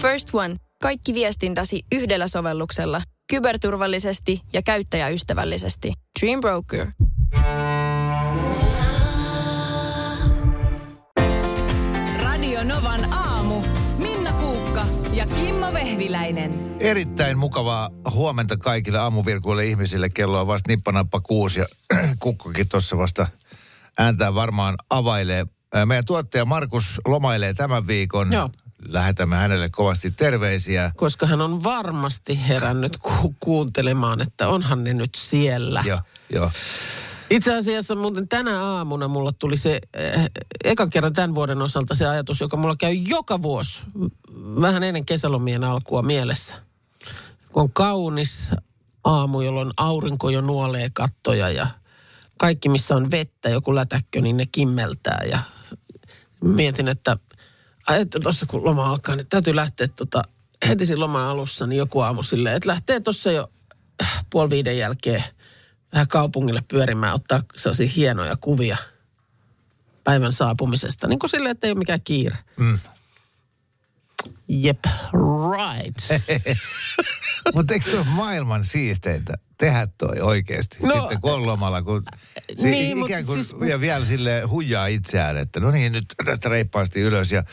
First One. Kaikki viestintäsi yhdellä sovelluksella. Kyberturvallisesti ja käyttäjäystävällisesti. Dream Broker. Radio Novan aamu. Minna Kuukka ja Kimmo Vehviläinen. Erittäin mukavaa huomenta kaikille aamuvirkuille ihmisille. Kello on vasta nippanappa kuusi ja kukkokin tuossa vasta ääntää varmaan availee. Meidän tuottaja Markus lomailee tämän viikon. Joo. Lähetämme hänelle kovasti terveisiä. koska hän on varmasti herännyt ku- kuuntelemaan, että onhan ne nyt siellä. Joo, joo. Itse asiassa muuten tänä aamuna mulla tuli se, äh, ekan kerran tämän vuoden osalta se ajatus, joka mulla käy joka vuosi, vähän ennen kesälomien alkua mielessä. Kun on kaunis aamu, jolloin aurinko jo nuolee kattoja ja kaikki, missä on vettä, joku lätäkkö, niin ne kimmeltää. Ja mietin, että, että tuossa kun loma alkaa, niin täytyy lähteä tota, heti siinä loman alussa, niin joku aamu silleen, että lähtee tuossa jo äh, puoli viiden jälkeen vähän kaupungille pyörimään, ottaa sellaisia hienoja kuvia päivän saapumisesta. Niin kuin silleen, että ei ole mikään kiire. Mm. Jep, right. Mutta eikö tuo maailman siisteintä tehdä toi oikeasti? No, Sitten kun on lomalla, kun se niin, ikään kuin siis- ja vielä sille huijaa itseään, että no niin, nyt tästä reippaasti ylös ja,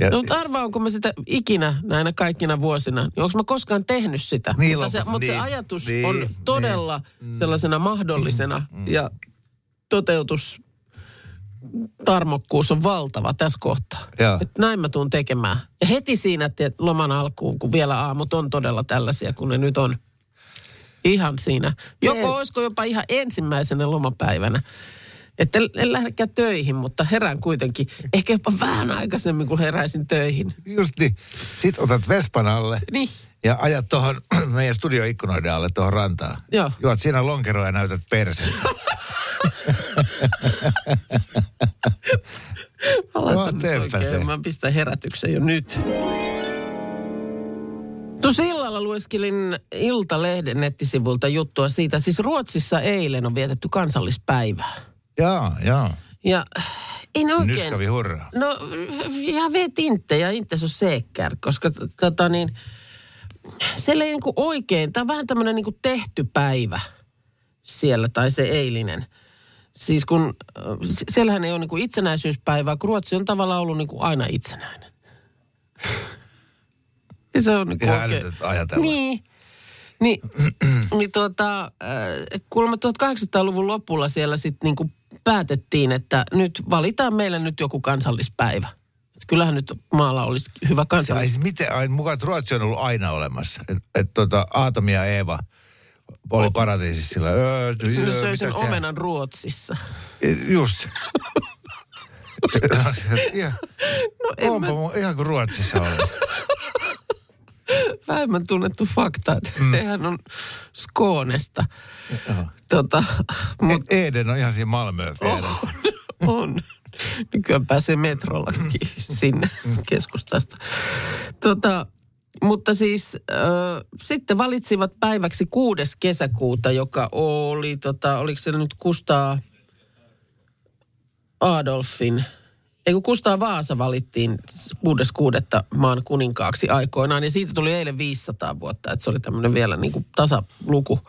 ja No mutta arvaa, onko mä sitä ikinä näinä kaikkina vuosina, niin onko mä koskaan tehnyt sitä. Niin, mutta se, loput- mutta se niin, ajatus niin, on niin. todella sellaisena mahdollisena ja toteutus tarmokkuus on valtava tässä kohtaa. Joo. Et näin mä tuun tekemään. Ja heti siinä että loman alkuun, kun vielä aamut on todella tällaisia, kun ne nyt on ihan siinä. Joko Ei. olisiko jopa ihan ensimmäisenä lomapäivänä. Että en, en lähdekään töihin, mutta herään kuitenkin. Ehkä jopa vähän aikaisemmin, kun heräisin töihin. just niin. Sitten otat Vespan alle Niin. ja ajat tuohon meidän studioikkunoiden alle tuohon rantaan. Joo. Juot siinä lonkeroa ja näytät persen. Mä laitan No, nyt oikein, se. Mä pistän herätyksen jo nyt. Tuossa illalla lueskelin Iltalehden nettisivulta juttua siitä, että siis Ruotsissa eilen on vietetty kansallispäivää. Jaa, jaa. Ja ei ne oikein... hurraa. No, jag vet inte, ja inte så säker, koska tota niin, siellä ei niinku oikein, tämä on vähän tämmöinen niinku tehty päivä siellä, tai se eilinen. Siis kun, äh, siellähän ei ole niinku itsenäisyyspäivää, kun Ruotsi on tavallaan ollut niinku aina itsenäinen. Ja se on Ihan oikein... ajatella. Niin. Niin, niin tuota, äh, kuulemma 1800-luvun lopulla siellä sitten niinku päätettiin, että nyt valitaan meille nyt joku kansallispäivä. Et kyllähän nyt maalla olisi hyvä Se, ai, kansallis... siis miten, ai, mukaan että Ruotsi on ollut aina olemassa. Että et, tota, Aatami ja Eeva oli paratiisissa sillä. Öö, Ne öö, söi sen omenan Ruotsissa. Just. ihan, No en onpa mä, mun, ihan kuin Ruotsissa oli. vähemmän tunnettu fakta, että mm. sehän on Skånesta. Tota, mut E- Eden on ihan siinä Malmöön vieressä. on. Nykyään pääsee metrollakin sinne keskustasta. Tota, mutta siis äh, sitten valitsivat päiväksi 6. kesäkuuta, joka oli, tota, oliko se nyt Kustaa Adolfin, ei kun Kustaa Vaasa valittiin 6.6. maan kuninkaaksi aikoinaan, ja siitä tuli eilen 500 vuotta, että se oli tämmöinen vielä niin kuin tasaluku.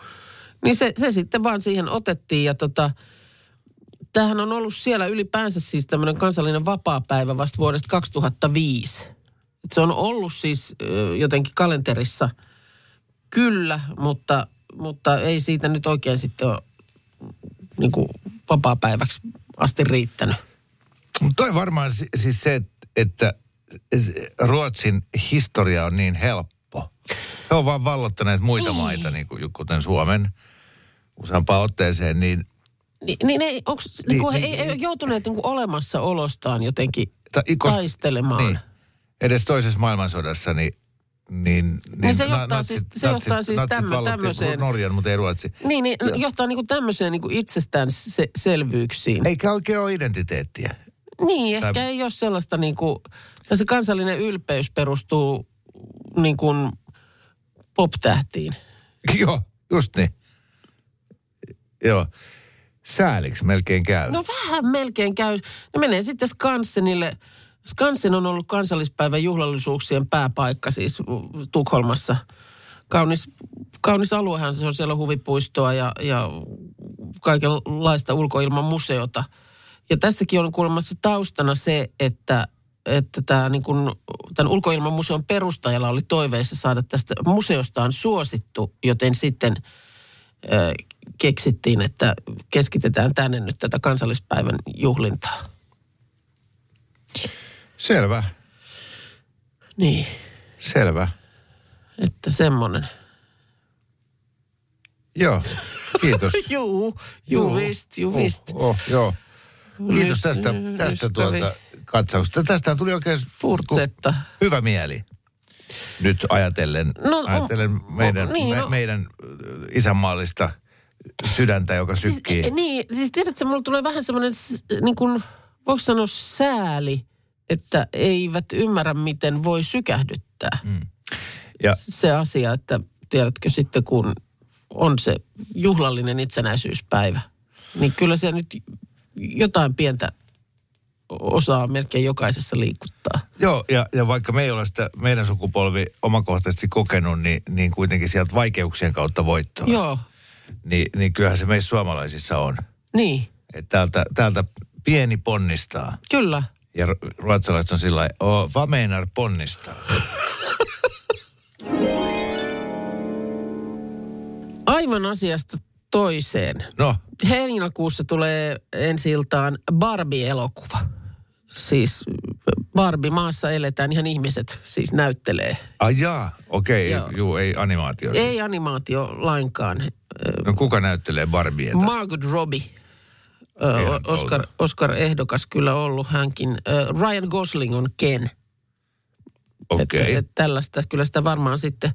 Niin se, se sitten vaan siihen otettiin, ja tota, Tämähän on ollut siellä ylipäänsä siis tämmöinen kansallinen vapaapäivä vasta vuodesta 2005. Et se on ollut siis jotenkin kalenterissa kyllä, mutta, mutta ei siitä nyt oikein sitten ole niin kuin vapaapäiväksi asti riittänyt. Mutta toi varmaan si- siis se, et- että Ruotsin historia on niin helppo. He on vaan vallottaneet muita Niin. maita, niin kuin, kuten Suomen useampaan otteeseen, niin Ni, niin ei, onks, niin, niin, niin, ei, ei, ole joutuneet niin kuin olemassaolostaan jotenkin Ta- ikos- taistelemaan. niin, edes toisessa maailmansodassa, niin niin, Niin se johtaa siis- se johtaa siis natsit tämmö- tämmöiseen- Norjan, mutta ei Ruotsi. Niin, niin Joo. johtaa niin kuin tämmöiseen niin kuin itsestäänselvyyksiin. Eikä oikein ole identiteettiä. Niin, Tai- ehkä ei ole sellaista niin kuin, se kansallinen ylpeys perustuu niin kuin pop-tähtiin. Joo, just niin. Joo. Sääliksi melkein käy. No vähän melkein käy. Ne menee sitten Skansenille Skansen on ollut kansallispäivän juhlallisuuksien pääpaikka siis Tukholmassa. Kaunis, kaunis aluehan se on siellä huvipuistoa ja, ja kaikenlaista ulkoilman museota. Ja tässäkin on kuulemassa taustana se, että, että tämä, niin kuin, tämän ulkoilman museon perustajalla oli toiveissa saada tästä museostaan suosittu, joten sitten ö, keksittiin, että keskitetään tänne nyt tätä kansallispäivän juhlintaa. Selvä, Niin, selvä. että semmoinen. Joo, kiitos. Juu, juu, vist, juu, vist. Oh, oh, joo. Kiitos tästä, tästä kävi tuolta katsauksesta. Tästä tuli oikein Furtsetta. hyvä mieli. Nyt ajatellen, No, ajatellen on- meidän, on- niin, me, no. meidän isänmaallista sydäntä, joka sykkii. Siis, niin, siis tiedätkö, mulla tulee vähän semmoinen, niin kuin, voiko sanoa sääli, että eivät ymmärrä, miten voi sykähdyttää. Mm. ja Se asia, että tiedätkö sitten, kun on se juhlallinen itsenäisyyspäivä, niin kyllä se nyt jotain pientä osaa melkein jokaisessa liikuttaa. Joo, ja, ja vaikka me ei ole sitä meidän sukupolvi omakohtaisesti kokenut, niin, niin kuitenkin sieltä vaikeuksien kautta voittoa. Joo, Niin, niin kyllähän se meissä suomalaisissa on. niin, Että täältä, täältä pieni ponnistaa. kyllä. Ja ru- ruotsalaiset on sillä lailla, "Åh, vad menar ponnistaa? Aivan asiasta toiseen. No, Heinäkuussa tulee ensi iltaan Barbie-elokuva. Siis Barbie maassa eletään, ihan ihmiset siis näyttelee. ai jaa, okei, okay, juu, ei animaatio. siis. Ei animaatio lainkaan. No kuka näyttelee Barbieta? Margot Robbie, Ihan Oscar, totta. Oscar-ehdokas kyllä ollut hänkin. Ryan Gosling on Ken. Okei. Että, että tällaista, kyllä sitä varmaan sitten,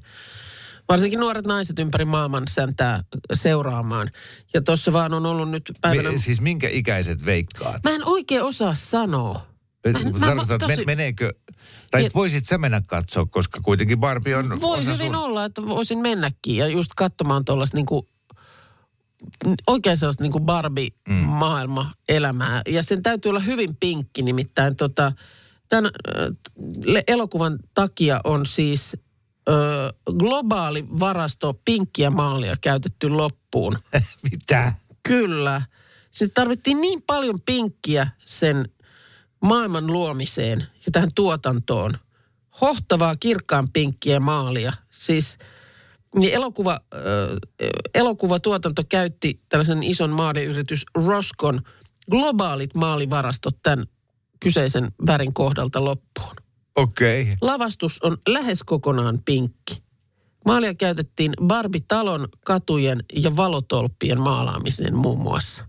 varsinkin nuoret naiset ympäri maailman säntää seuraamaan. Ja tuossa vaan on ollut nyt päivänä... Me, siis minkä ikäiset veikkaat? Mä en oikein osaa sanoa. Mä- tosi- men, meneekö, tai Ja- voisit sä mennä katsoa, koska kuitenkin Barbie on Voi hyvin sun... olla, että voisin mennäkin ja just katsomaan tuollaista niinku, oikein sellaista niinku Barbie-maailma-elämää. Ja sen täytyy olla hyvin pinkki, nimittäin tota, tämän elokuvan takia on siis ö, globaali varasto pinkkiä maalia käytetty loppuun. Mitä? Kyllä. Se tarvittiin niin paljon pinkkiä sen maailman luomiseen ja tähän tuotantoon. Hohtavaa kirkkaan pinkkiä maalia. Siis niin elokuva, äh, elokuvatuotanto käytti tällaisen ison maadeyritys Roscon globaalit maalivarastot tämän kyseisen värin kohdalta loppuun. Okei. Okay. Lavastus on lähes kokonaan pinkki. Maalia käytettiin Barbie-talon, katujen ja valotolppien maalaamiseen muun muassa.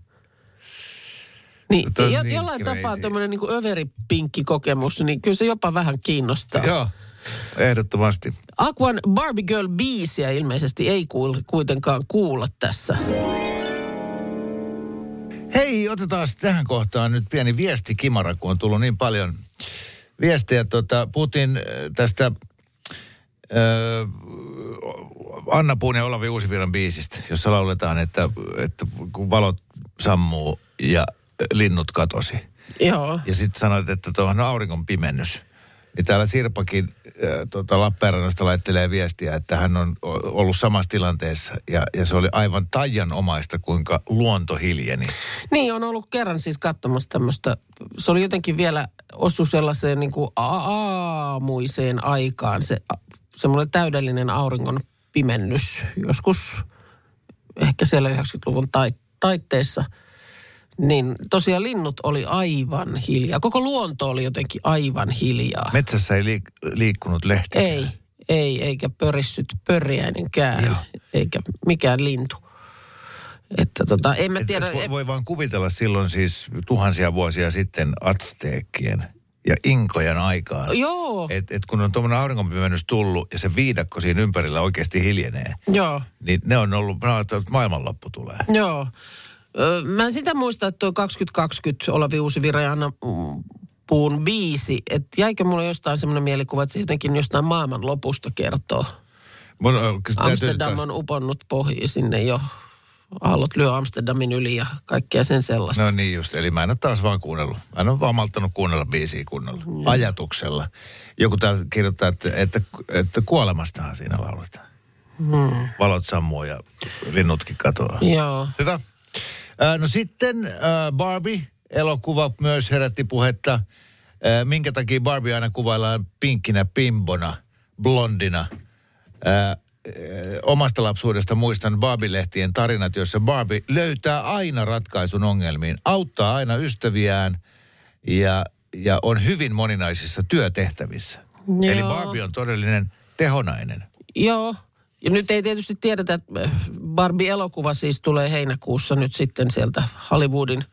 Niin, jo, niin jollain crazy. tapaa tuommoinen niin överipinkki kokemus, niin kyllä se jopa vähän kiinnostaa. Joo, ehdottomasti. Aquan Barbie Girl biisiä ilmeisesti ei kuul, kuitenkaan kuulla tässä. Hei, otetaan tähän kohtaan nyt pieni viesti Kimara, kun on tullut niin paljon viestejä. Tota, puhuttiin äh, tästä äh, Anna Puun ja Olavi Uusiviran biisistä, jossa lauletaan, että, että kun valot sammuu ja linnut katosi. Joo. Ja sitten sanoit, että tuohon on auringon pimennys. Niin täällä Sirpakin äh, tota Lappeenrannasta laittelee viestiä, että hän on ollut samassa tilanteessa. Ja, ja se oli aivan taianomaista, kuinka luonto hiljeni. Niin, on ollut kerran siis katsomassa tämmöistä, se oli jotenkin vielä osu sellaiseen niin kuin aamuiseen aikaan, se semmoinen täydellinen auringon pimennys, joskus ehkä siellä 90-luvun tai, taitteessa. Niin tosiaan linnut oli aivan hiljaa. Koko luonto oli jotenkin aivan hiljaa. Metsässä ei liik- liikkunut lehti. Ei, ei, eikä pörissyt pörjäinenkään, Joo. eikä mikään lintu. Että tota, en mä Et, tiedä. et voi, voi vaan kuvitella silloin siis tuhansia vuosia sitten atsteekkien ja inkojen aikaan. Joo, Et, et kun on tuommoinen auringonpimennys tullut ja se viidakko siinä ympärillä oikeasti hiljenee, joo. niin ne on ollut, ajattelin, että maailmanloppu tulee. Joo. Mä en sitä muista, että tuo 2020 Olavi Uusivira ja Anna mm, Puun biisi, että jäikö mulle jostain semmoinen mielikuva, että se jotenkin jostain maailman lopusta kertoo. Mun, Amsterdam on uponnut pohjiin sinne jo aallot lyö Amsterdamin yli ja kaikkea sen sellaista. No niin just, eli mä en ole taas vaan kuunnellut. Mä en ole vaan malttanut kuunnella biisiä kunnolla. Mm. Ajatuksella. Joku täällä kirjoittaa, että, että, että kuolemastahan siinä lauletaan. Hmm. Valot sammuu ja linnutkin katoaa. Joo. Hyvä. No sitten ää, Barbie-elokuva myös herätti puhetta. Minkä takia Barbie aina kuvaillaan pinkkinä pimbona, blondina. Omasta lapsuudesta muistan Barbie-lehtien tarinat, joissa Barbie löytää aina ratkaisun ongelmiin, auttaa aina ystäviään ja, ja on hyvin moninaisissa työtehtävissä. Joo. Eli Barbie on todellinen tehonainen. Joo. Ja nyt ei tietysti tiedetä, että Barbie-elokuva siis tulee heinäkuussa nyt sitten sieltä Hollywoodin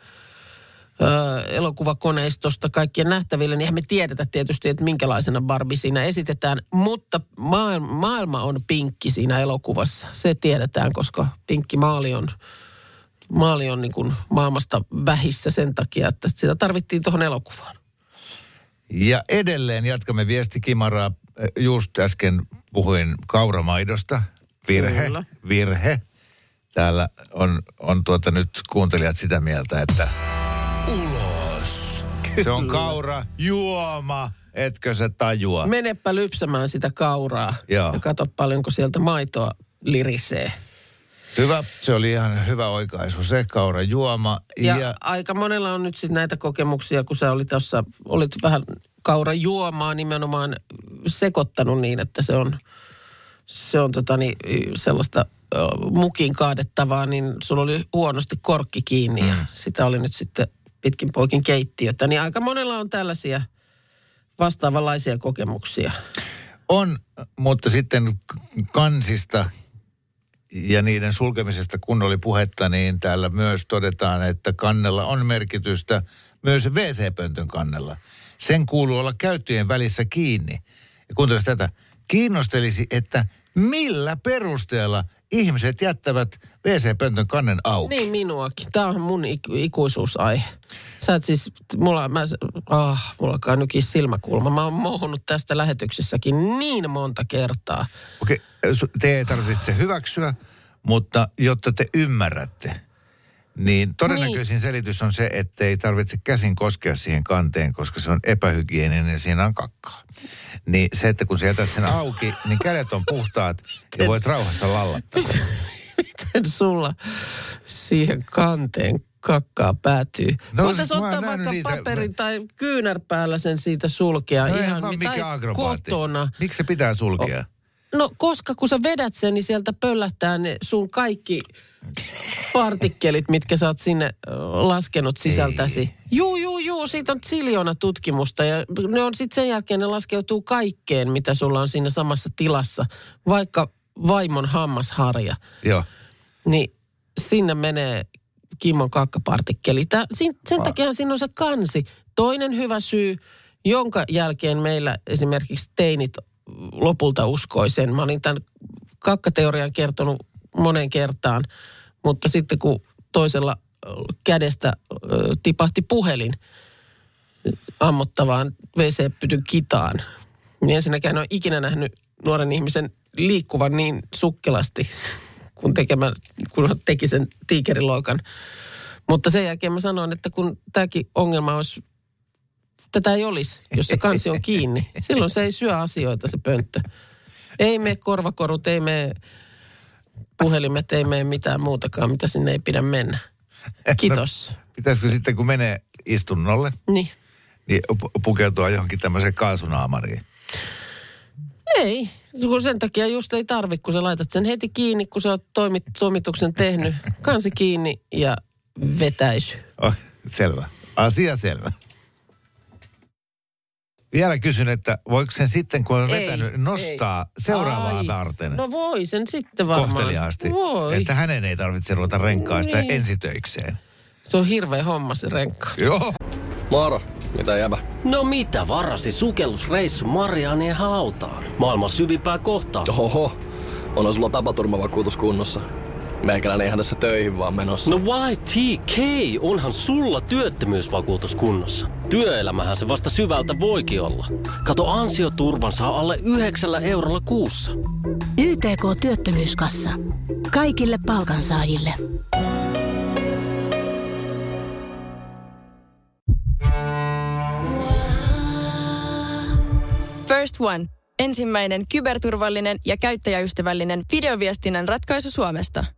ö, elokuvakoneistosta kaikkien nähtäville, niin me tiedetä tietysti, että minkälaisena Barbie siinä esitetään. Mutta maailma, maailma on pinkki siinä elokuvassa. Se tiedetään, koska pinkki maali on, maali on niin kuin maailmasta vähissä sen takia, että sitä tarvittiin tuohon elokuvaan. Ja edelleen jatkamme viestikimaraa. Just äsken puhuin kauramaidosta. Virhe, Kyllä. virhe. Täällä on, on tuota nyt kuuntelijat sitä mieltä, että ulos. Se on kaura, juoma, etkö se tajua? Menepä lypsämään sitä kauraa Joo. ja kato paljonko sieltä maitoa lirisee. Hyvä, se oli ihan hyvä oikaisu. Se kaura, juoma. Ja, Ja, aika monella on nyt sitten näitä kokemuksia, kun sä olit tuossa, olit vähän kaura juomaa nimenomaan sekoittanut niin, että se on, se on tota niin, sellaista mukin kaadettavaa, niin sulla oli huonosti korkki kiinni ja sitä oli nyt sitten pitkin poikin keittiötä. Niin aika monella on tällaisia vastaavanlaisia kokemuksia. On, mutta sitten kansista ja niiden sulkemisesta, kun oli puhetta, niin täällä myös todetaan, että kannella on merkitystä myös WC-pöntön kannella. Sen kuuluu olla käyttöjen välissä kiinni. Ja kuuntelis tätä. Kiinnostelisi, että millä perusteella ihmiset jättävät WC-pöntön kannen auki. Niin minuakin. Tämä on mun ik- ikuisuusaihe. Sä et siis, mulla, mä, ah, mulla alkaa nykin silmäkulma. Mä oon mohunut tästä lähetyksessäkin niin monta kertaa. Okei, su- te ei tarvitse hyväksyä, mutta jotta te ymmärrätte, niin todennäköisin niin. selitys on se, että ei tarvitse käsin koskea siihen kanteen, koska se on epähygieninen ja siinä on kakkaa. Niin se, että kun sä jätät sen auki, niin kädet on puhtaat ja voit rauhassa lallattaa. Miten sulla siihen kanteen kakkaa päätyy? No, Voitaisiin oon ottaa vaikka niitä- paperin tai kyynärpäällä sen siitä sulkea No ihan ihan vaan mi- mikä tai akrobaatti. kotona. Miksi se pitää sulkea? No koska kun sä vedät sen, niin sieltä pöllähtää ne sun kaikki partikkelit, mitkä sä oot sinne laskenut sisältäsi. Juu, juu, juu, siitä on siljoona tutkimusta ja ne on sitten sen jälkeen ne laskeutuu kaikkeen, mitä sulla on siinä samassa tilassa. Vaikka vaimon hammasharja, Joo. niin sinne menee Kimmon kakkapartikkeli. Tää, sen takia siinä on se kansi. Toinen hyvä syy, jonka jälkeen meillä esimerkiksi teinit lopulta uskoi sen. Mä olin tämän kakkateorian kertonut monen kertaan, mutta sitten kun toisella kädestä tipahti puhelin ammottavaan WC-pytyn kitaan, niin ensinnäkään en ole ikinä nähnyt nuoren ihmisen liikkuvan niin sukkelasti, kun, tekemä, kun teki sen tiikeriloikan. Mutta sen jälkeen mä sanoin, että kun tämäkin ongelma olisi, tätä ei olisi, jos se kansi on kiinni. Silloin se ei syö asioita se pönttö. Ei mene korvakorut, ei mene puhelimet, ei mene mitään muutakaan, mitä sinne ei pidä mennä. Kiitos. Pitäisikö sitten, kun menee istunnolle, Niin. niin pu- pukeutua johonkin tämmöiseen kaasunaamariin? Ei, kun sen takia just ei tarvi, kun sä laitat sen heti kiinni, kun sä oot toimit, toimituksen tehnyt. Kansi kiinni ja vetäisy. Oh, selvä. Asia selvä. Vielä kysyn, että voiko sen sitten, kun on Ei, vetänyt, nostaa ei. seuraavaa Ai, varten No voi sen sitten varmaan. kohteliaasti? Voi. Että hänen ei tarvitse ruveta renkaista Niin. ensitöikseen. Se on hirveä homma se renkka. Joo. Moro, mitä jäbä? No mitä varasi sukellusreissu Marianien hautaan? Maailman syvimpää kohtaa. Oho, on sulla tapaturmavakuutus kunnossa. Meikäläinen ihan tässä töihin vaan menossa. No YTK, onhan sulla työttömyysvakuutus kunnossa. Työelämähän se vasta syvältä voikin olla. Kato ansioturvan saa alle 9 eurolla kuussa. YTK Työttömyyskassa. Kaikille palkansaajille. First One. Ensimmäinen kyberturvallinen ja käyttäjäystävällinen videoviestinnän ratkaisu Suomesta –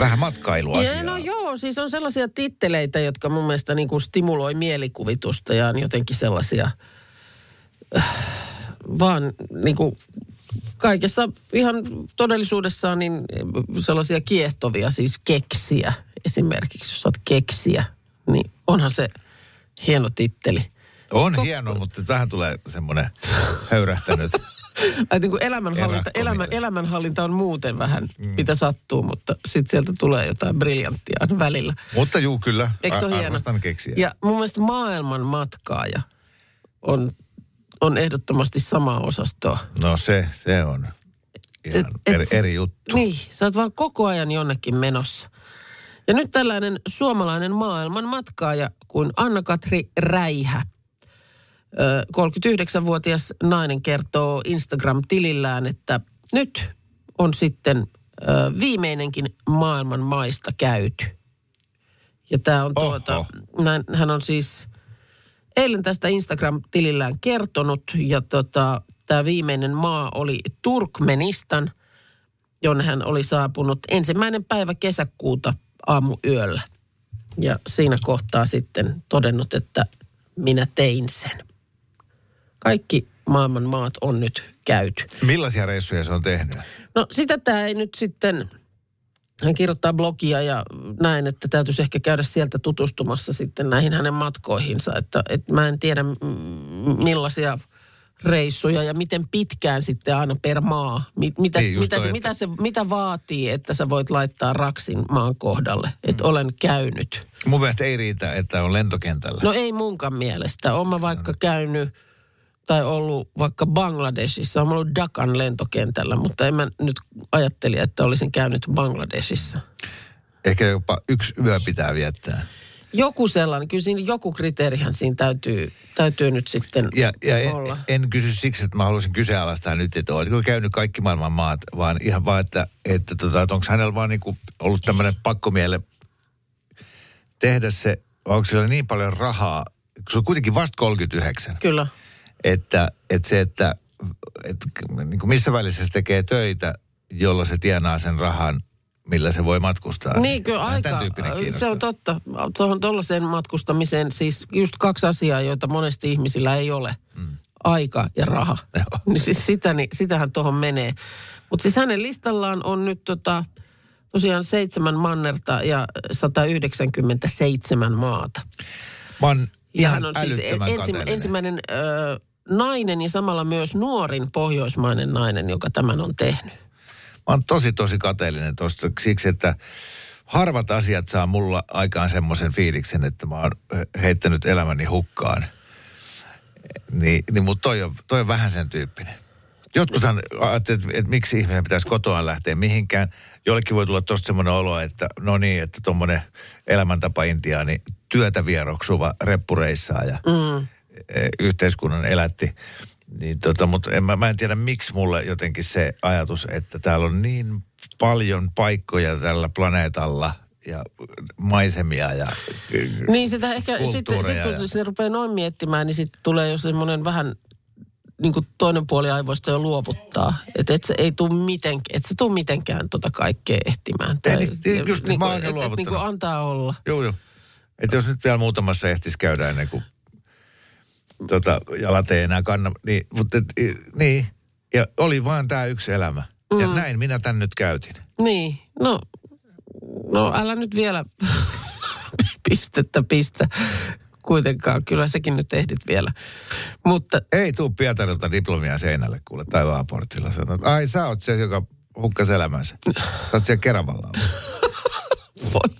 Vähän matkailua. Ja no joo, siis on sellaisia titteleitä, jotka mun mielestä niin kuin stimuloi mielikuvitusta ja on jotenkin sellaisia äh, vaan niin kuin kaikessa ihan todellisuudessaan niin sellaisia kiehtovia, siis keksiä esimerkiksi. Jos olet keksiä, niin onhan se hieno titteli. On Kok- hieno, mutta vähän tulee semmoinen höyrähtänyt. Niin kuin elämänhallinta, elämän, elämänhallinta on muuten vähän, mm. mitä sattuu, mutta sitten sieltä tulee jotain briljanttia välillä. mutta juu, kyllä. Eikö se ole hieno? Keksiä. Ja mun mielestä maailman matkaaja on, on ehdottomasti samaa osastoa. No se, se on ihan Et- et- eri, eri juttu. Niin, sä oot vaan koko ajan jonnekin menossa. Ja nyt tällainen suomalainen maailman matkaaja kuin Anna-Katri Räihä. Ö, 39-vuotias nainen kertoo Instagram-tilillään, että nyt on sitten viimeinenkin maailman maista käyty. Ja tämä on tuota, Oho. näin, hän on siis eilen tästä Instagram-tilillään kertonut ja tota, tämä viimeinen maa oli Turkmenistan, jonne hän oli saapunut ensimmäinen päivä kesäkuuta aamuyöllä. Ja siinä kohtaa sitten todennut, että minä tein sen. Kaikki maailman maat on nyt käyty. Millaisia reissuja se on tehnyt? No sitä tämä ei nyt sitten, hän kirjoittaa blogia ja näin, että täytyisi ehkä käydä sieltä tutustumassa sitten näihin hänen matkoihinsa. Että, että mä en tiedä mm, millaisia reissuja ja miten pitkään sitten aina per maa. Mi- Mitä, Niin, just mitä, toi, se, että- mitä, se, mitä vaatii, että sä voit laittaa raksin maan kohdalle, että olen käynyt. Mun mielestä ei riitä, että on lentokentällä. No ei munkaan mielestä. Olen mä vaikka käynyt tai ollut vaikka Bangladesissa. Olen ollut Dakan lentokentällä, mutta en mä nyt ajatteli, että olisin käynyt Bangladesissa. Ehkä jopa yksi yö pitää viettää. Joku sellainen, kyllä siinä joku kriteerihän siinä täytyy, täytyy nyt sitten Ja, ja en, olla. en kysy siksi, että mä haluaisin kyseenalaistaa nyt, että oletko käynyt kaikki maailman maat, vaan ihan vaan, että, että, tota, että onko hänellä vaan niinku ollut tämmöinen pakkomiele tehdä se, vai onko sillä niin paljon rahaa, kun se on kuitenkin vasta 39, Kyllä. Että, että se, että, että niin kuin missä välissä se tekee töitä, jolla se tienaa sen rahan, millä se voi matkustaa. Niin, kyllä Tämän aika. Se on totta. Tuohon tuollaiseen matkustamiseen siis just kaksi asiaa, joita monesti ihmisillä ei ole. Mm. Aika ja raha. niin siis sitä, niin, sitähän tuohon menee. Mutta siis hänen listallaan on nyt tota, tosiaan seitsemän mannerta ja 197 maata. Mä oon Ja ihan hän on siis älyttömän ensi, kateellinen. ensimmäinen ö, nainen ja samalla myös nuorin pohjoismainen nainen, joka tämän on tehnyt. Mä oon tosi, tosi kateellinen tosta siksi, että harvat asiat saa mulla aikaan semmoisen fiiliksen, että mä oon heittänyt elämäni hukkaan. Niin, niin mutta toi on, toi on vähän sen tyyppinen. Jotkuthan ajattelevat, että, että miksi ihminen pitäisi kotoaan lähteä mihinkään. Jollekin voi tulla tosta semmoinen olo, että no niin, että tuommoinen elämäntapa intiaani työtä vieroksuva reppureissaa ja mm. Yhteiskunnan elätti. Niin tota, mutta en, mä, mä en tiedä, miksi mulle jotenkin se ajatus, että täällä on niin paljon paikkoja tällä planeetalla ja maisemia ja Niin sitä ehkä sitten sit, kun ja- se rupeaa noin miettimään, niin sitten tulee jo semmoinen vähän niin kuin toinen puoli aivoista jo luovuttaa. Että et se ei tule mitenkään, et se tuu mitenkään tota kaikkea ehtimään. Ei, niin, niin, just niin, mä oon et, et, niin kuin antaa olla. Joo, joo. Että jos nyt vielä muutamassa ehtisi käydä ennen kuin tota, jalat ei enää kanna. Niin, mutta et, niin. Ja oli vaan tämä yksi elämä. Mm. Ja näin minä tän nyt käytin. Niin, no, no älä nyt vielä pistettä pistä kuitenkaan. Kyllä sekin nyt ehdit vielä. Mutta Ei tuu Pietarilta diplomia seinälle kuule taivaaportilla. Sanoit, ai sä oot se, joka hukkas elämänsä. Sä oot siellä Keravalla. voi,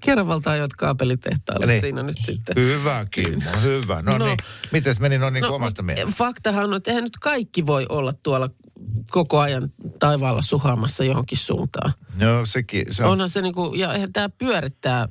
Keravalta ajot kaapelitehtaalle Niin. siinä nyt sitten. Hyvä, Kimmo, hyvä. No, No. no niin. Mites meni no niin kuin omasta mielestä? Faktahan on, että eihän nyt kaikki voi olla tuolla koko ajan taivaalla suhaamassa johonkin suuntaan. Joo, sekin. Se on... Onhan se niinku, ja eihän tämä pyörittää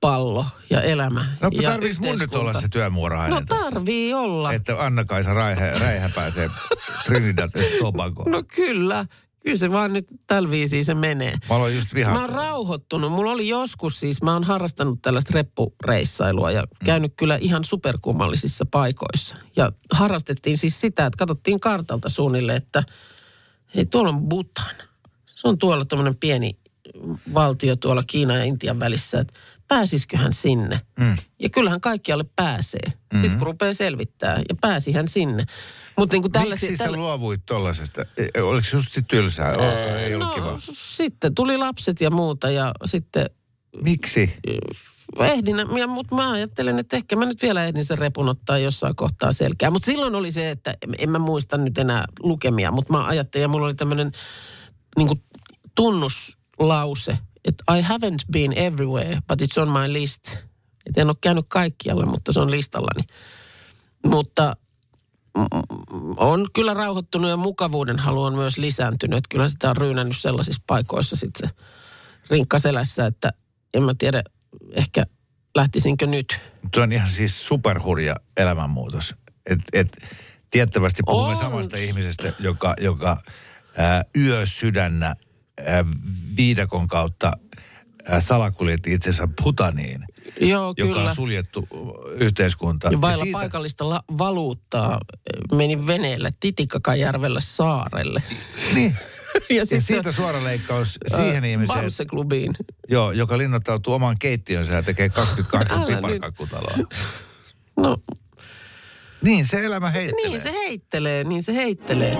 pallo ja elämä No ja tarviis mun nyt olla se työmuurahainen No tässä? tarvii olla. Että Anna-Kaisa Räihä, Räihä pääsee Trinidad ja Tobagoon. No kyllä. Kyllä se vaan nyt tällä viisiin se menee. Mä aloin just Mä vihaa. oon rauhoittunut. Mulla oli joskus siis, mä oon harrastanut tällaista reppureissailua ja käynyt kyllä ihan superkummallisissa paikoissa. Ja harrastettiin siis sitä, että katsottiin kartalta suunnilleen, että hei tuolla on Bhutan. Se on tuolla tuommoinen pieni valtio tuolla Kiinan ja Intian välissä, että pääsisiköhän sinne. Mm. Ja kyllähän kaikkialle pääsee. Mm-hmm. Sitten kun rupeaa selvittää ja pääsihän sinne. Mutta niin kuin tällaisia... Miksi sä luovuit tollasesta? E- Oliko se just sit tylsää? Ei ollut no, kiva. sitten tuli lapset ja muuta ja sitten Miksi? ehdin, ja, mutta mä ajattelen, että ehkä mä nyt vielä ehdin sen repun ottaa jossain kohtaa selkää. Mutta silloin oli se, että en mä muista nyt enää lukemia, mutta mä ajattelin, ja mulla oli tämmöinen niin tunnuslause, että I haven't been everywhere, but it's on my list. Et en ole käynyt kaikkialla, mutta se on listallani. Mutta on kyllä rauhoittunut ja mukavuuden halu on myös lisääntynyt. Että kyllä sitä on ryynännyt sellaisissa paikoissa sitten se rinkka selässä, että en mä tiedä, ehkä lähtisinkö nyt. Tuo on ihan siis superhurja elämänmuutos. Et, et, tiettävästi puhumme On. samasta ihmisestä, joka, joka ää, yö sydännä ää, viidakon kautta ää, salakuljetti itsensä Bhutaniin, Joo, joka kyllä. on suljettu yhteiskunta. Ja vailla siitä- paikallista la- valuuttaa meni veneellä Titikkakajärvellä saarelle. Niin. ja Ja sitten siitä suora leikkaus siihen ihmiseen, Bamse-klubiin. joo, joka linnoittautuu omaan keittiönsä ja tekee 28 Älä nyt. piparkakkutaloa. No Niin, se elämä heittelee. niin se heittelee, niin se heittelee.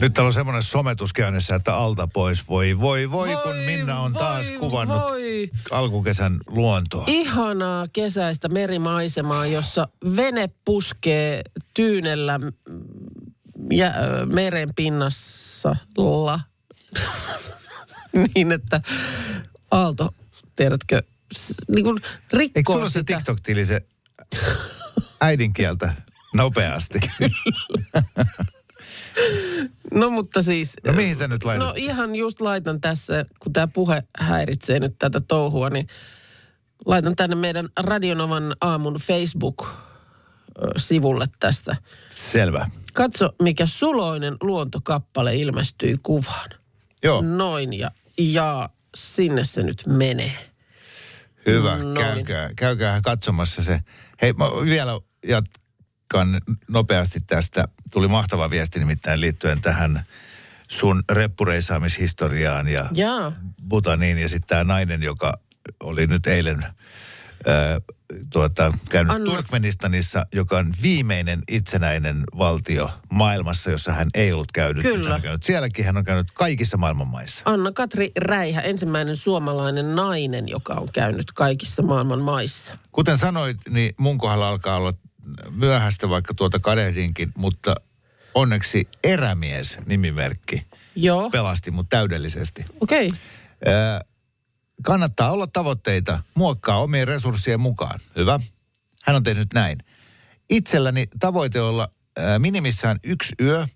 Nyt täällä on semmoinen sometus käynnissä, että alta pois. Voi, voi, voi, kun Voi, Minna on taas voi, kuvannut voi. alkukesän luontoa. Ihanaa kesäistä merimaisemaa, jossa vene puskee tyynellä ja, meren pinnassa niin, että aalto, tiedätkö, niin kuin rikkoo Eikö sulla se sitä. TikTok-tili se äidinkieltä nopeasti? No mutta siis... No mihin sä nyt laitat No ihan just laitan tässä, kun tämä puhe häiritsee nyt tätä touhua, niin laitan tänne meidän Radionovan aamun Facebook-sivulle tästä. Selvä. Katso, mikä suloinen luontokappale ilmestyi kuvaan. Joo, Noin ja, ja sinne se nyt menee. hyvä. Noin. Käykää, käykää katsomassa se. Hei, mä vielä jatkan nopeasti tästä. Tuli mahtava viesti nimittäin liittyen tähän sun reppureisaamishistoriaan ja Jaa, Butaniin ja sitten tämä nainen, joka oli nyt eilen ää, tuota, käynyt Anna. Turkmenistanissa, joka on viimeinen itsenäinen valtio maailmassa, jossa hän ei ollut käynyt. Kyllä. Hän on käynyt. Sielläkin hän on käynyt kaikissa maailman maissa. Anna-Katri Räihä, ensimmäinen suomalainen nainen, joka on käynyt kaikissa maailman maissa. Kuten sanoit, niin mun kohdalla alkaa olla myöhäistä, vaikka tuota kadehdinkin, mutta onneksi erämies nimimerkki Joo, pelasti mut täydellisesti. okei. Okay. Kannattaa olla tavoitteita, muokkaa omien resurssien mukaan. Hyvä. Hän on tehnyt näin. Itselläni tavoite olla ää, minimissään yksi yö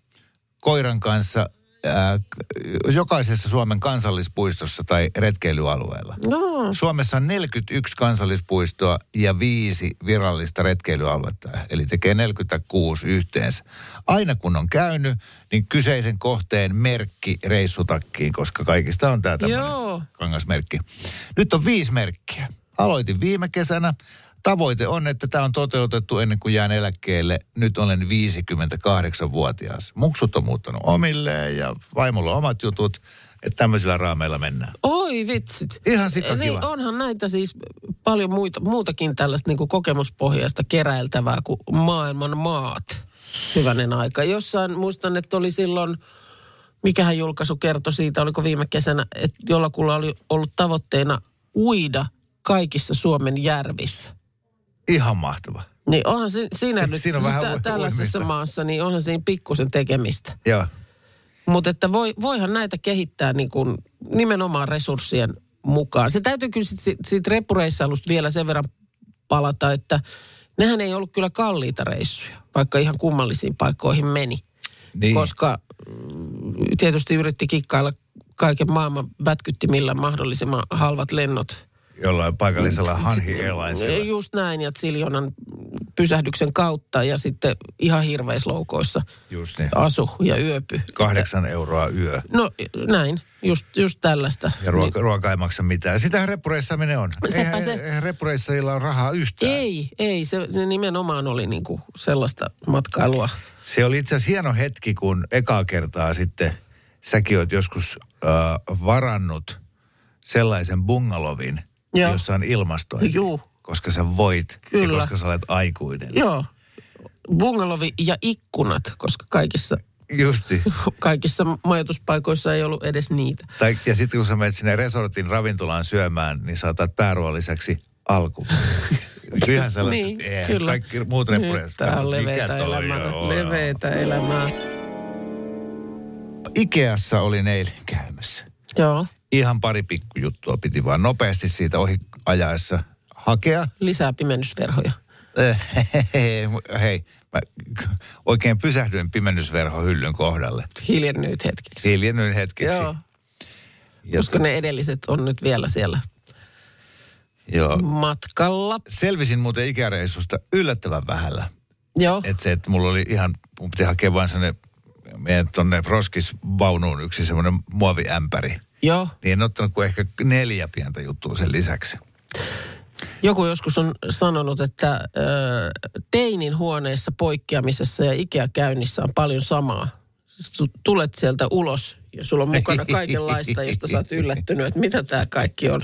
koiran kanssa ää, k- jokaisessa Suomen kansallispuistossa tai retkeilyalueella. No, Suomessa on 41 kansallispuistoa ja viisi virallista retkeilyaluetta, eli tekee 46 yhteensä. Aina kun on käynyt, niin kyseisen kohteen merkki reissutakkiin, koska kaikista on tämä tämmöinen kangasmerkki. Nyt on viisi merkkiä. Aloitin viime kesänä. Tavoite on, että tämä on toteutettu ennen kuin jään eläkkeelle. Nyt olen 58-vuotias. Muksut on muuttanut omilleen ja vaimolla on omat jutut. Että tämmöisillä raameilla mennään. oi vitsit. Ihan sikakiva. Niin, onhan näitä siis paljon muita, muutakin tällaista niin kokemuspohjaista keräiltävää kuin maailman maat. Hyvänen aika. Jossain muistan, että oli silloin, mikähän julkaisu kertoi siitä, oliko viime kesänä, että jollakulla oli ollut tavoitteena uida kaikissa Suomen järvissä. Ihan mahtava. Niin onhan si, siinä Si- nyt siinä on vähän tä- tällaisessa maassa, niin onhan siinä pikkusen tekemistä. Joo. Mutta että voi, voihan näitä kehittää niin kuin nimenomaan resurssien mukaan. Se täytyy kyllä sit, sit, siitä reppureissailusta vielä sen verran palata, että nehän ei ollut kyllä kalliita reissuja, vaikka ihan kummallisiin paikkoihin meni. Niin. koska mm, tietysti yritti kikkailla kaiken maailman vätkyttimillä mahdollisimman halvat lennot. Jollain paikallisella Hanhi Airlinesilla. Just näin, ja Siljonan pysähdyksen kautta ja sitten ihan hirveisloukoissa Just niin. asu ja yöpy. Kahdeksan euroa yö. No näin, just, just tällaista. Ja ruoka, ruoka ei maksa mitään. Sitähän reppureissaminen on. Sepä Eihän, se. eihän reppureissajilla ole rahaa yhtään. Ei, ei, se, se nimenomaan oli niinku sellaista matkailua. Se oli itse asiassa hieno hetki, kun ekaa kertaa sitten säkin oot joskus äh, varannut sellaisen bungalovin, Joo. jossa on ilmastointi. Juu. Koska sä voit Kyllä. ja koska sä olet aikuinen. Joo, bungalovi ja ikkunat, koska kaikissa, Justi. kaikissa majoituspaikoissa ei ollut edes niitä. Tai, ja sitten kun sä menet sinne resortin ravintolaan syömään, niin saatat pääruoan lisäksi alku. Ihan sellaista, Niin, eihän kyllä. kaikki muut reppureissat. Tämä on leveitä elämää. Leveitä elämää. Ikeassa olin eilen käymässä. Joo, Ihan pari pikkujuttua piti vaan nopeasti siitä ohi ajaessa hakea. lisää pimennysverhoja. Hei, mä oikein pysähdyin pimennysverhohyllyn kohdalle. Hiljennyt hetkeksi. Hiljennyin hetkeksi. Joo, Ja koska ne edelliset on nyt vielä siellä joo. matkalla. Selvisin muuten ikäreissusta yllättävän vähällä. Joo, Että se, että mulla oli ihan, mun piti hakea vain sellainen, meidän tonne roskisvaunuun yksi semmoinen muoviämpäri. Joo. Niin en ottanut kuin ehkä neljä pientä juttua sen lisäksi. Joku joskus on sanonut, että ö, teinin huoneessa poikkeamisessa ja Ikea-käynnissä on paljon samaa. Siis tu- Tulet sieltä ulos ja sulla on mukana kaikenlaista, josta sä oot yllättynyt, että mitä tämä kaikki on.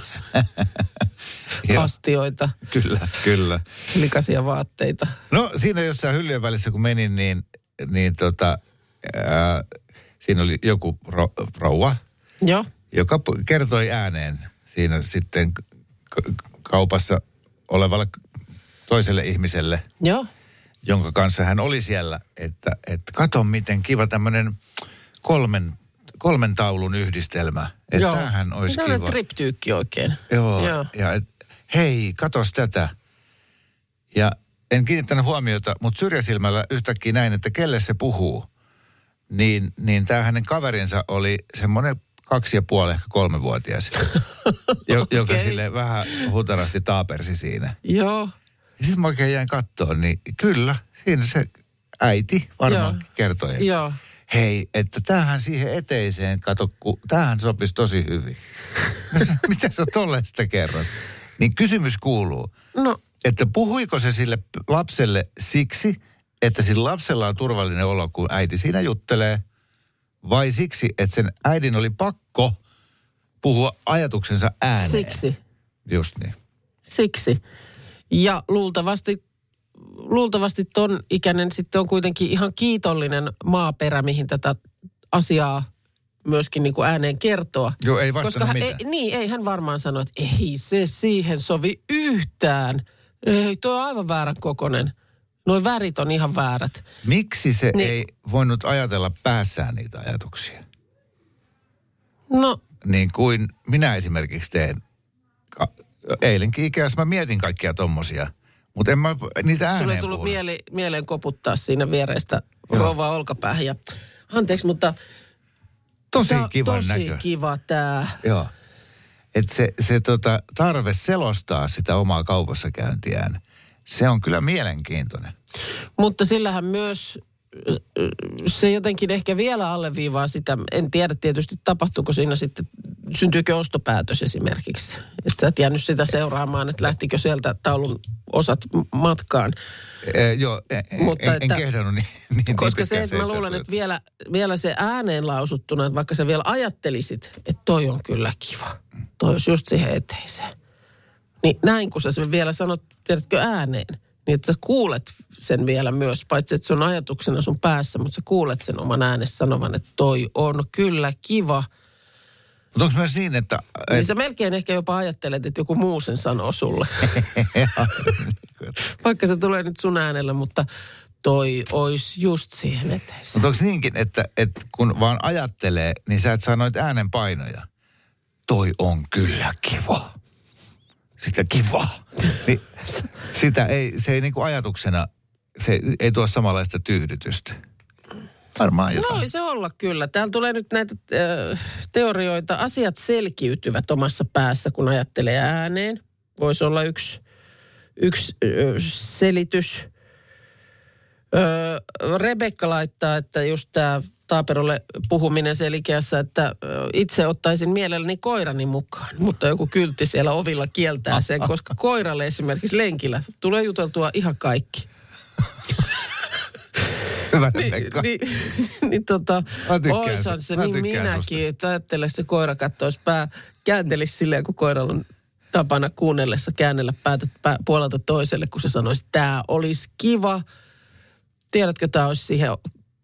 Astioita, Kyllä, kyllä. likaisia vaatteita. No siinä jossain hyllyjen välissä kun menin, niin, niin tota, ää, siinä oli joku ro, rouva, Joo, joka kertoi ääneen siinä sitten kaupassa olevalle toiselle ihmiselle, joo. jonka kanssa hän oli siellä, että, että kato miten kiva tämmöinen kolmen, kolmen taulun yhdistelmä. Että joo. tämähän olisi Tämä on kiva. triptyykki oikein. Joo, Joo. ja et, hei, katos tätä. Ja en kiinnittänyt huomiota, mutta syrjäsilmällä yhtäkkiä näin, että kelle se puhuu. Niin, niin tämä hänen kaverinsa oli semmoinen kaksi ja puoli, ehkä kolmevuotias, jo, joka Okei. sille vähän hutarasti taapersi siinä. Joo, Ja sitten mä oikein jäin kattoon, niin kyllä, siinä se äiti varmaan Joo. kertoi. joo. Hei, että tämähän siihen eteiseen, kato, kun tämähän sopisi tosi hyvin. Sanoin, Mitä sä tollaista kerrot? Niin kysymys kuuluu, No, että puhuiko se sille lapselle siksi, että sillä lapsella on turvallinen olo, kun äiti siinä juttelee, vai siksi, että sen äidin oli pakko puhua ajatuksensa ääneen? siksi. Just niin. Siksi. Ja luultavasti, luultavasti ton ikäinen sitten on kuitenkin ihan kiitollinen maaperä, mihin tätä asiaa myöskin niin kuin ääneen kertoa. Joo, ei Koska hän, mitään. ei, niin, ei hän varmaan sano, että ei se siihen sovi yhtään. Ei, tuo on aivan väärän kokonen. Nuo värit on ihan väärät. Miksi se Niin. ei voinut ajatella päässään niitä ajatuksia? No, Niin kuin minä esimerkiksi teen. Eilenkin ikässä mä mietin kaikkia tommosia, mutta en mä niitä ääneen sulle ei tullut puhunut. mieli, mieleen koputtaa siinä viereistä Joo. rouvaa olkapäähän. Ja, anteeksi, mutta Tosi tää on kivan tosi näkö. kiva tämä. Joo. Että se, se tota, tarve selostaa sitä omaa kaupassa käyntiään, se on kyllä mielenkiintoinen. Mutta sillähän myös se jotenkin ehkä vielä alleviivaa sitä, en tiedä tietysti tapahtuuko siinä sitten, syntyykö ostopäätös esimerkiksi. Että sä et jäänyt sitä seuraamaan, että lähtikö sieltä taulun osat matkaan. E, joo, en, Mutta Mutta en, että- en kehdannut niin, niin Koska niin se, että mä luulen, että vielä, vielä se ääneen lausuttuna, että vaikka sä vielä ajattelisit, että toi on kyllä kiva. Toi olisi just siihen eteiseen. Niin näin, kun sä sen vielä sanot, tiedätkö ääneen, niin että sä kuulet sen vielä myös, paitsi että se on ajatuksena sun päässä, mutta sä kuulet sen oman äänessä sanovan, että toi on kyllä kiva. Mutta onko myös niin, että... Niin sä melkein ehkä jopa ajattelet, että joku muu sen sanoo sulle. Vaikka se tulee nyt sun äänellä, mutta toi olisi just siihen eteiseen. Mutta onko niinkin, että, että kun vaan ajattelee, niin sä et saa noita äänenpainoja. Toi on kyllä kiva. Sitä kiva. Niin, sitä ei, se ei niinku ajatuksena, se ei tuo samanlaista tyydytystä. Varmaan jotain. Voi se olla kyllä. Täällä tulee nyt näitä teorioita. Asiat selkiytyvät omassa päässä, kun ajattelee ääneen. Voisi olla yksi, yksi selitys. Öö, Rebekka laittaa, että just tämä Taaperolle puhuminen selkeässä, että itse ottaisin mielelläni koirani mukaan. Mutta joku kyltti siellä ovilla kieltää sen, koska koiralle esimerkiksi lenkillä tulee juteltua ihan kaikki. Hyvä, Niin, Pekka. niin, niin tota, su- se niin minäkin, että ajattele se koira kattoisi pää, kääntelisi silleen, kun koiralla on tapana kuunnellessa käännellä päätä pää, puolelta toiselle, kun se sanoisi, että tämä olisi kiva. Tiedätkö, tämä olisi siihen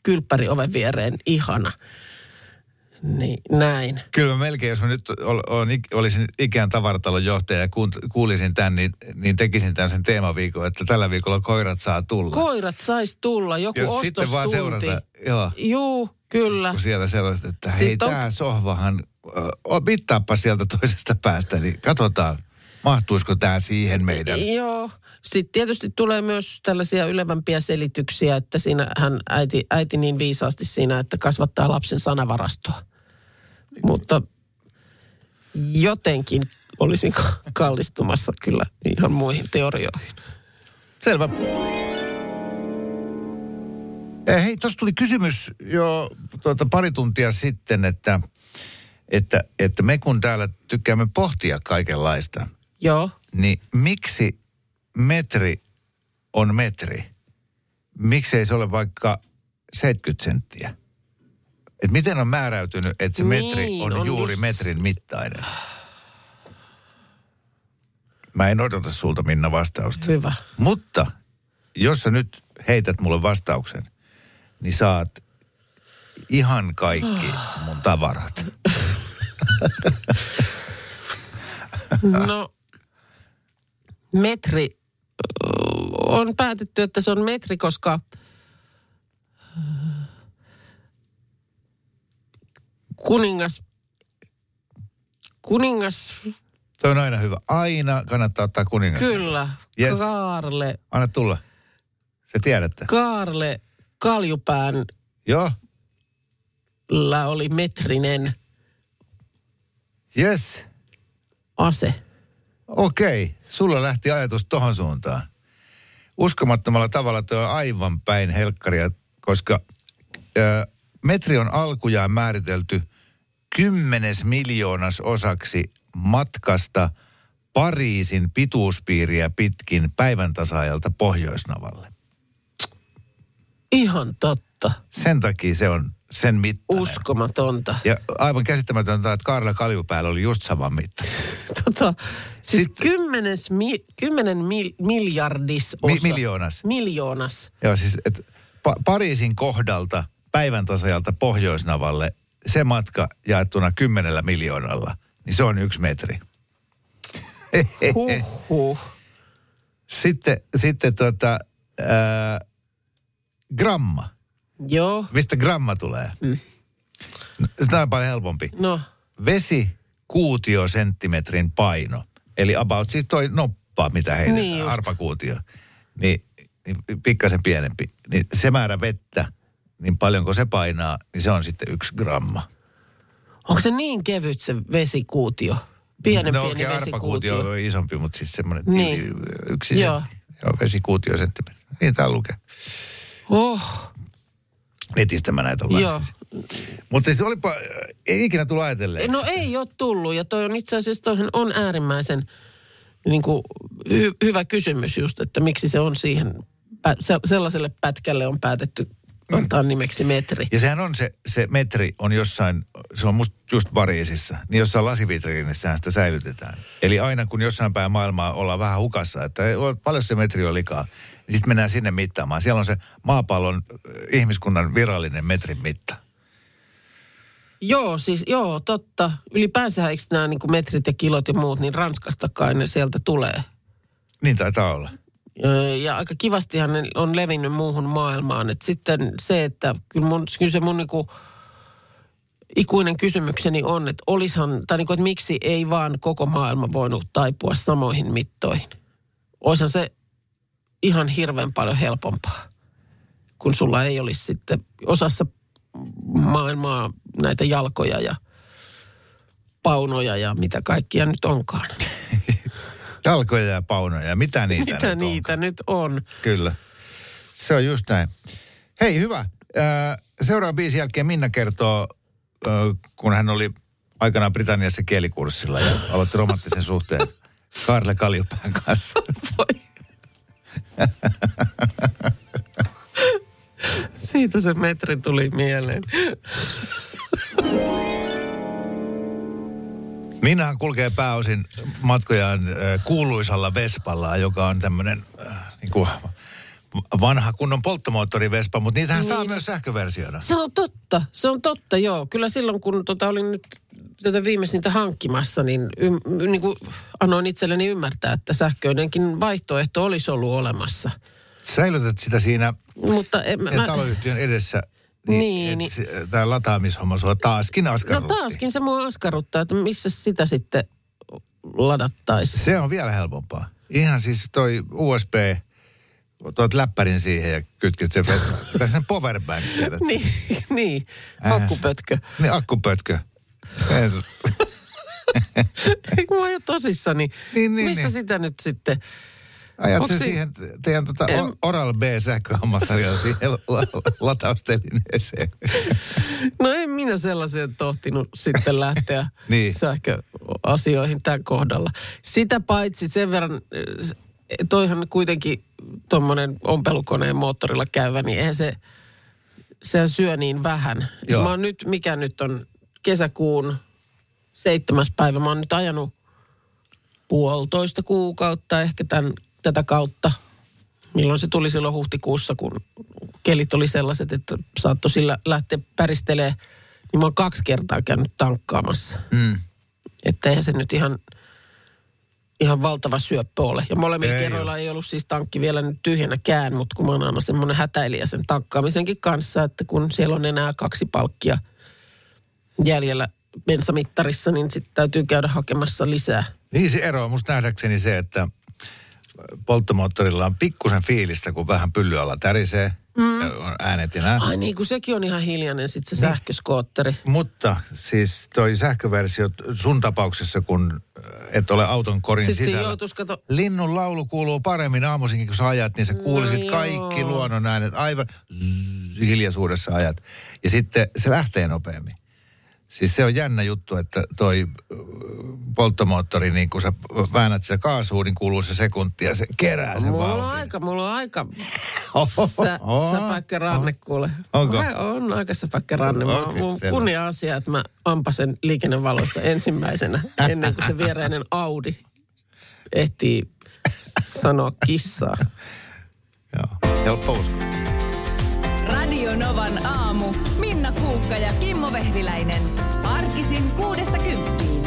kylppäri oven viereen ihana. Niin, näin. Kyllä mä melkein, jos mä nyt ol, on, olisin ikään tavaratalon johtaja ja kuunt- kuulisin tämän, niin, niin tekisin tämän sen teemaviikon, että tällä viikolla koirat saa tulla. Koirat sais tulla, joku Jos sitten vaan seurata, joo, Juu, kyllä. kun siellä sellaiset, että Sitten hei, on- tämä sohvahan, ö, mittaappa sieltä toisesta päästä, niin katsotaan, mahtuisiko tämä siihen meidän. Joo. Sitten tietysti tulee myös tällaisia ylevämpiä selityksiä, että siinä hän äiti, äiti niin viisaasti siinä, että kasvattaa lapsen sanavarastoa. Mutta jotenkin olisin kallistumassa kyllä ihan muihin teorioihin. Selvä. Eh, Hei, tuossa tuli kysymys jo tuota, pari tuntia sitten, että, että, että me kun täällä tykkäämme pohtia kaikenlaista, Joo. niin miksi metri on metri? Miksei se ole vaikka 70 senttiä? Et miten on määräytynyt, että se metri Niin, on, on juuri just- metrin mittainen? Mä en odota sulta Minna vastausta. Hyvä. Mutta jos sä nyt heität mulle vastauksen, niin saat ihan kaikki mun tavarat. No, metri on päätetty, että se on metri, koska ö, kuningas, kuningas, Se on aina hyvä. Aina kannattaa ottaa kuningas. kyllä, Yes. Kaarle, Anna tulla. Se tiedätte. Kaarle Kaljupäällä Joo. oli metrinen Yes. ase. Okei. Sulla lähti ajatus tohon suuntaan. Uskomattomalla tavalla tuo on aivan päin helkkaria, koska ö, metri on alkujaan määritelty kymmenes miljoonas osaksi matkasta Pariisin pituuspiiriä pitkin päivän tasaajalta Pohjoisnavalle. Ihan totta. Sen takia se on sen mittainen. Uskomatonta. Ja aivan käsittämätöntä, että Karla Kaljupäällä oli just saman mitta. Tota, siis Sitten- kymmenes, mi, kymmenen mil, miljardis osa. Mi- miljoonas. Miljoonas. Joo, siis et pa- Pariisin kohdalta päivän tasajalta Pohjoisnavalle se matka jaettuna kymmenellä miljoonalla, niin se on yksi metri. Huhhuh. Sitten, sitten tota, ää, gramma. Joo, Mistä gramma tulee? Mm. Tämä on paljon helpompi. no Vesi kuutiosenttimetrin paino. Eli about siis toi noppa, mitä heitetään, Niin arpakuutio. Niin, niin pikkasen pienempi. Niin se määrä vettä, niin paljonko se painaa, niin se on sitten yksi gramma. onko se niin kevyt se vesikuutio? Pienen no pieni arpakuutio vesikuutio. on isompi, mutta siis semmoinen Niin. yksi Joo. sentti. Joo, vesikuutio senttimetri. Niin tää lukee. Oh, Netistä mä näitä joo. laskin. Mutta se olipa, ei ikinä tullut ajatelleeksi. No ei ole tullut ja toi on itse asiassa toihan on äärimmäisen niin kuin, hy, hyvä kysymys just, että miksi se on siihen, sellaiselle pätkälle on päätetty antaa nimeksi metri. Ja sehän on se, se metri on jossain, se on musta just Pariisissa, niin jossain lasivitriinissähän sitä säilytetään. Eli aina kun jossain päin maailmaa ollaan vähän hukassa, että paljon se metri on likaa, niin sitten mennään sinne mittaamaan. Siellä on se maapallon äh, ihmiskunnan virallinen metrin mitta. Joo, siis joo, totta. Ylipäänsä eikö nämä niin metrit ja kilot ja muut, niin Ranskasta kai ne sieltä tulee. Niin taitaa olla. Ja aika kivastihan ne on levinnyt muuhun maailmaan. Et sitten se, että kyllä, mun, kyllä se mun niinku ikuinen kysymykseni on, että olishan, tai niinku, että miksi ei vaan koko maailma voinut taipua samoihin mittoihin. Oishan se ihan hirveän paljon helpompaa, kun sulla ei olisi sitten osassa maailmaa näitä jalkoja ja paunoja ja mitä kaikkia nyt onkaan. Jalkoja ja paunoja, mitä niitä mitä nyt niitä onkaan? nyt on? Kyllä. Se on just näin. Hei, hyvä. Seuraavan biisin jälkeen Minna kertoo, kun hän oli aikanaan Britanniassa kielikurssilla ja aloitti romanttisen suhteen Karle Kaljupään kanssa. Siitä se metri tuli mieleen. Minnahan kulkee pääosin matkojaan äh, kuuluisalla Vespalla, joka on tämmöinen äh, niin vanha kunnon polttomoottorivespa, mutta niitähän saa Niin. myös sähköversiona. Se on totta, se on totta, joo. Kyllä silloin, kun tota, olin nyt tätä viimeisintä hankkimassa, niin, ym, niin kuin annoin itselleni ymmärtää, että sähköinenkin vaihtoehto olisi ollut olemassa. Säilytät sitä siinä Mutta en, mä, taloyhtiön edessä, Niin, niin, niin. tämä lataamishomma sua taaskin no askarrutti. taaskin se mua askarruttaa, että missä sitä sitten ladattaisiin. Se on vielä helpompaa. Ihan siis toi USB, tuot läppärin siihen ja kytket sen, tai sen powerbank. Niin, niin. Äh. akkupötkö. Niin akkupötkö. Se, Eikö mä oon jo tosissani. Niin, niin, Missä niin. sitä nyt sitten? Ajat Onks sen si- siihen teidän tota En- Oral B sähköhammasarjaan siihen la- la- lataustelineeseen. No en minä sellaiseen tohtinut sitten lähteä Niin. sähköasioihin tämän kohdalla. Sitä paitsi sen verran, s- toihan kuitenkin tuommoinen ompelukoneen moottorilla käyvä, niin eihän se, se syö niin vähän. Joo. Mä oon nyt, mikä nyt on kesäkuun seitsemäs päivä, mä oon nyt ajanut puolitoista kuukautta ehkä tämän, tätä kautta. Milloin se tuli silloin huhtikuussa, kun kelit oli sellaiset, että saattoi sillä lähteä päristelee. Niin mä oon kaksi kertaa käynyt tankkaamassa. Mm. Että eihän se nyt ihan, ihan valtava syöppö ole. Ja molemmilla Ei kerroilla ei ollut siis tankki vielä nyt tyhjänäkään, mutta kun mä oon aina semmoinen hätäilijä sen tankkaamisenkin kanssa, että kun siellä on enää kaksi palkkia jäljellä bensamittarissa, niin sitten täytyy käydä hakemassa lisää. Niin se ero on musta nähdäkseni se, että polttomoottorilla on pikkusen fiilistä, kun vähän pylly alla tärisee, mm. äänet ja nää. Ai niin, kun sekin on ihan hiljainen sitten se sähköskootteri. Mutta siis toi sähköversio sun tapauksessa, kun äh, et ole auton korin Sitten sisällä. joutuisi kato... Linnun laulu kuuluu paremmin aamuisinkin, kun sä ajat, niin sä kuulisit joo. kaikki luonnon äänet aivan zzz, hiljaisuudessa ajat. Ja sitten se lähtee nopeammin. Siis se on jännä juttu, että toi polttomoottori, niin kun sä väännät sitä kaasua, niin kuuluu se sekunti ja se kerää sen Mulla on vauhdin. aika, mulla on aika sä, Oh, säpäkkä ranne, kuule. Onko? Mä- On aika säpäkkä ranne. Mä, Okei, mun kunnia asia, että mä ampasen liikennevaloista ensimmäisenä, ennen kuin se viereinen Audi ehtii sanoa kissaa. Joo, helppo uskoa. Radio Novan aamu. Minna Kuukka ja Kimmo Vehviläinen. Arkisin kuudesta kymppiin.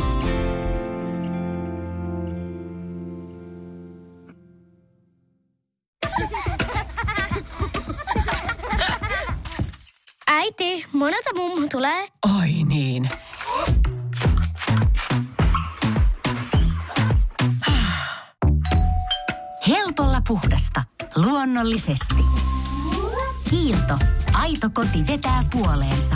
Äiti, monelta mummu tulee? Oi niin. Helpolla puhdasta. Luonnollisesti. Kiilto. Aito koti vetää puoleensa.